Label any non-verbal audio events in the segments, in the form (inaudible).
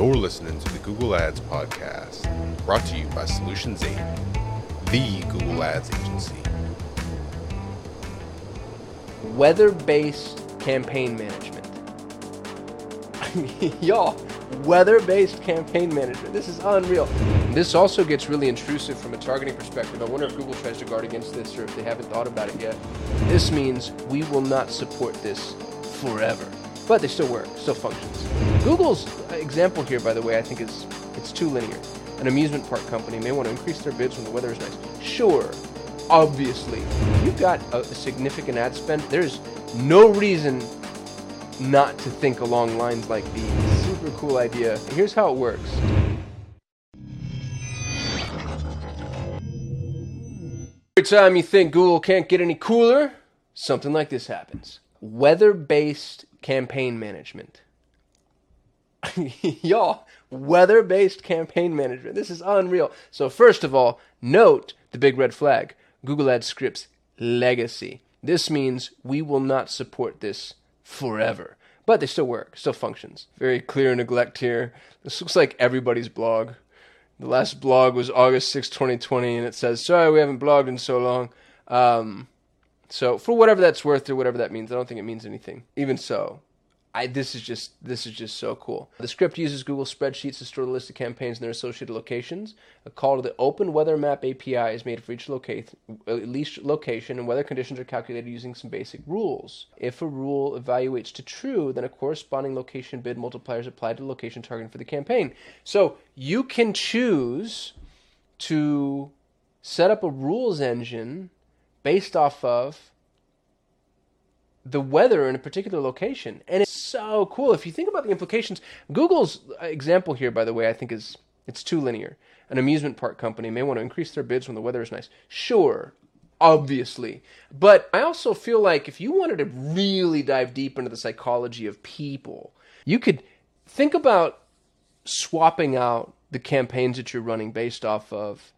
You're listening to the Google Ads Podcast, brought to you by Solutions 8, the Google Ads agency. Weather based campaign management. (laughs) Y'all, weather based campaign management. This is unreal. This also gets really intrusive from a targeting perspective. I wonder if Google tries to guard against this or if they haven't thought about it yet. This means we will not support this forever. But they still work, still functions. Google's example here, by the way, I think is it's too linear. An amusement park company may want to increase their bids when the weather is nice. Sure, obviously. You've got a significant ad spend, there's no reason not to think along lines like these. Super cool idea. Here's how it works. Every time you think Google can't get any cooler, something like this happens. Weather based campaign management. (laughs) Y'all, weather based campaign management. This is unreal. So, first of all, note the big red flag Google Ads Scripts legacy. This means we will not support this forever. But they still work, still functions. Very clear neglect here. This looks like everybody's blog. The last blog was August 6, 2020, and it says, Sorry, we haven't blogged in so long. Um, so, for whatever that's worth or whatever that means, I don't think it means anything. Even so, I, this is just this is just so cool. The script uses Google spreadsheets to store the list of campaigns and their associated locations. A call to the Open Weather Map API is made for each location, each location, and weather conditions are calculated using some basic rules. If a rule evaluates to true, then a corresponding location bid multiplier is applied to the location targeted for the campaign. So you can choose to set up a rules engine based off of the weather in a particular location. And it's so cool. If you think about the implications, Google's example here, by the way, I think is it's too linear. An amusement park company may want to increase their bids when the weather is nice. Sure, obviously. But I also feel like if you wanted to really dive deep into the psychology of people, you could think about swapping out the campaigns that you're running based off of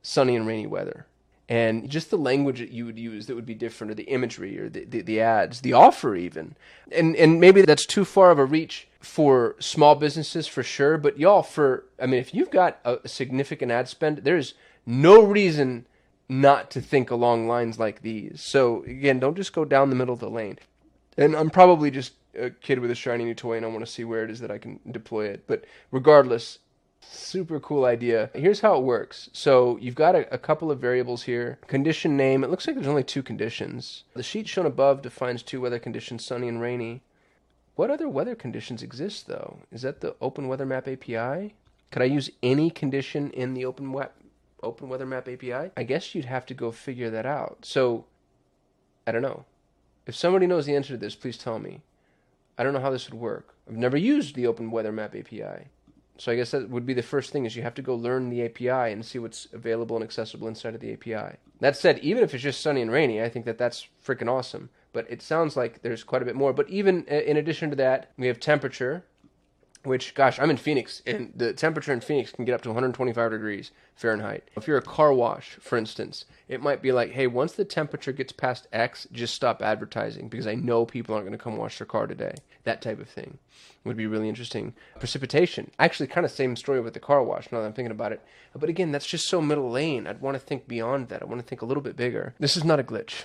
sunny and rainy weather and just the language that you would use that would be different or the imagery or the, the, the, ads the offer even. And and maybe that's too far of a reach for small businesses for sure. But y'all for i mean if you've got a significant ad spend there's no reason not to think along lines like these. So again don't just go down the middle of the lane. And i'm probably just a kid with a shiny new toy and i want to see where it is that i can deploy it. But regardless Super cool idea. Here's how it works. So you've got a, a, couple of variables here. Condition name. It looks like there's only two conditions. The sheet shown above defines two weather conditions, sunny and rainy. What other weather conditions exist though? Is that the Open Weather Map API? Could I use any condition in the Open, we- Open Weather Map API? I guess you'd have to go figure that out. So I don't know. If somebody knows the answer to this, please tell me. I don't know how this would work. I've never used the Open Weather Map API. So I guess that would be the first thing is you have to go learn the API and see what's available and accessible inside of the API. That said, even if it's just sunny and rainy, I think that that's freaking awesome. But it sounds like there's quite a bit more. But even uh, in addition to that, we have temperature, which gosh, I'm in Phoenix and the temperature in Phoenix can get up to 125 degrees Fahrenheit. If you're a car wash, for instance, it might be like, hey, once the temperature gets past X, just stop advertising because I know people aren't going to come wash their car today. That type of thing would be really interesting. Precipitation, actually, kind of same story with the car wash. Now that I'm thinking about it, but again, that's just so middle lane. I'd want to think beyond that. I want to think a little bit bigger. This is not a glitch.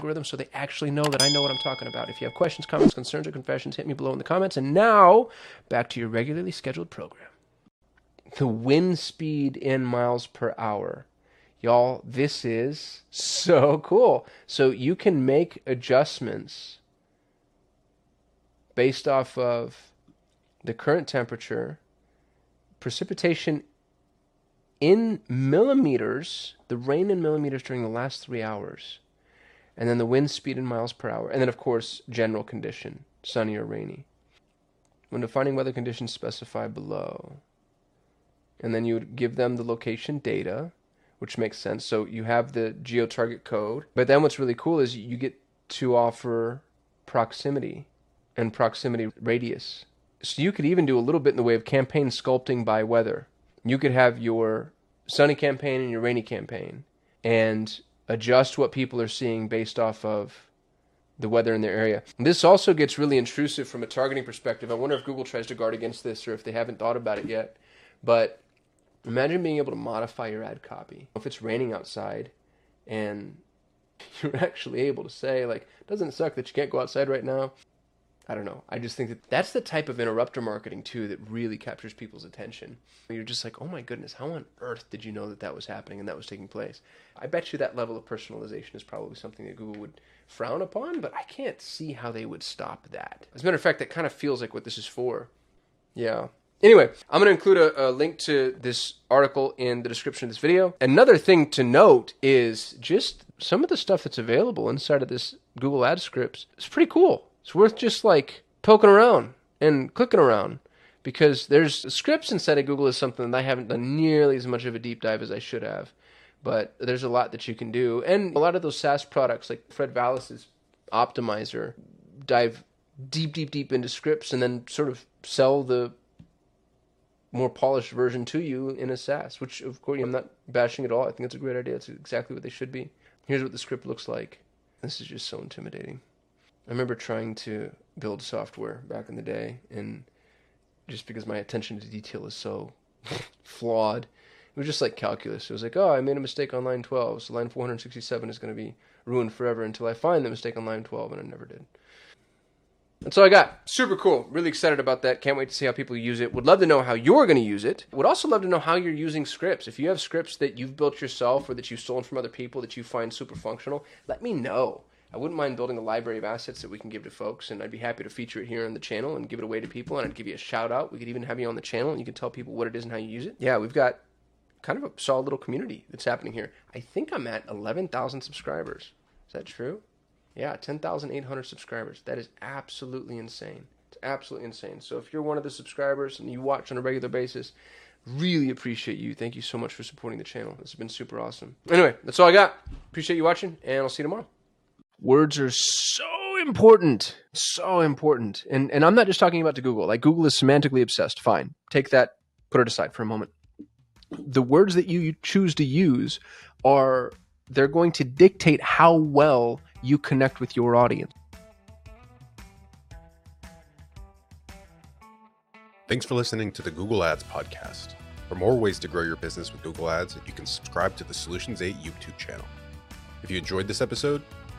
algorithm so they actually know that I know what I'm talking about. If you have questions, comments, concerns, or confessions, hit me below in the comments. And now, back to your regularly scheduled program. The wind speed in miles per hour. Y'all, this is so cool. So you can make adjustments based off of the current temperature, precipitation in millimeters, the rain in millimeters during the last three hours, and then the wind speed in miles per hour, and then of course general condition, sunny or rainy. When defining weather conditions, specify below. And then you would give them the location data, which makes sense. So you have the geo target code. But then what's really cool is you get to offer proximity and proximity radius. So you could even do a little bit in the way of campaign sculpting by weather. You could have your sunny campaign and your rainy campaign and adjust what people are seeing based off of the weather in their area. This also gets really intrusive from a targeting perspective. I wonder if Google tries to guard against this or if they haven't thought about it yet. But imagine being able to modify your ad copy. If it's raining outside and (laughs) you're actually able to say, like, doesn't suck that you can't go outside right now? I don't know. I just think that that's the type of interrupter marketing too that really captures people's attention. You're just like, oh my goodness, how on earth did you know that that was happening and that was taking place? I bet you that level of personalization is probably something that Google would frown upon, but I can't see how they would stop that. As a matter of fact, that kind of feels like what this is for. Yeah. Anyway, I'm going to include a, a, link to this article in the description of this video. Another thing to note is just some of the stuff that's available inside of this Google Ad scripts. It's pretty cool. It's worth just like poking around and clicking around because there's scripts inside of Google is something that I haven't done nearly as much of a deep dive as I should have. But there's a lot that you can do. And a lot of those SaaS products, like Fred Vallaeys's Optmyzr, dive deep, deep, deep into scripts and then sort of sell the more polished version to you in a SaaS, which of course I'm not bashing at all. I think it's a great idea. It's exactly what they should be. Here's what the script looks like. This is just so intimidating. I remember trying to build software back in the day, and just because my attention to detail is so (laughs) flawed, it was just like calculus. It was like, oh, I made a mistake on line 12, so line 467 is going to be ruined forever until I find the mistake on line 12, and I never did. That's all I got. Super cool. Really excited about that. Can't wait to see how people use it. Would love to know how you're going to use it. Would also love to know how you're using scripts. If you have scripts that you've built yourself or that you've stolen from other people that you find super functional, let me know. I wouldn't mind building a library of assets that we can give to folks, and I'd be happy to feature it here on the channel and give it away to people. And I'd give you a shout out. We could even have you on the channel, and you can tell people what it is and how you use it. Yeah, we've got kind of a solid little community that's happening here. I think I'm at 11,000 subscribers. Is that true? Yeah, 10,800 subscribers. That is absolutely insane. It's absolutely insane. So if you're one of the subscribers and you watch on a regular basis, really appreciate you. Thank you so much for supporting the channel. This has been super awesome. Anyway, that's all I got. Appreciate you watching, and I'll see you tomorrow. Words are so important. So important. And and I'm not just talking about to Google. Like Google is semantically obsessed. Fine. Take that, put it aside for a moment. The words that you choose to use are they're going to dictate how well you connect with your audience. Thanks for listening to the Google Ads podcast. For more ways to grow your business with Google Ads, you can subscribe to the Solutions 8 YouTube channel. If you enjoyed this episode,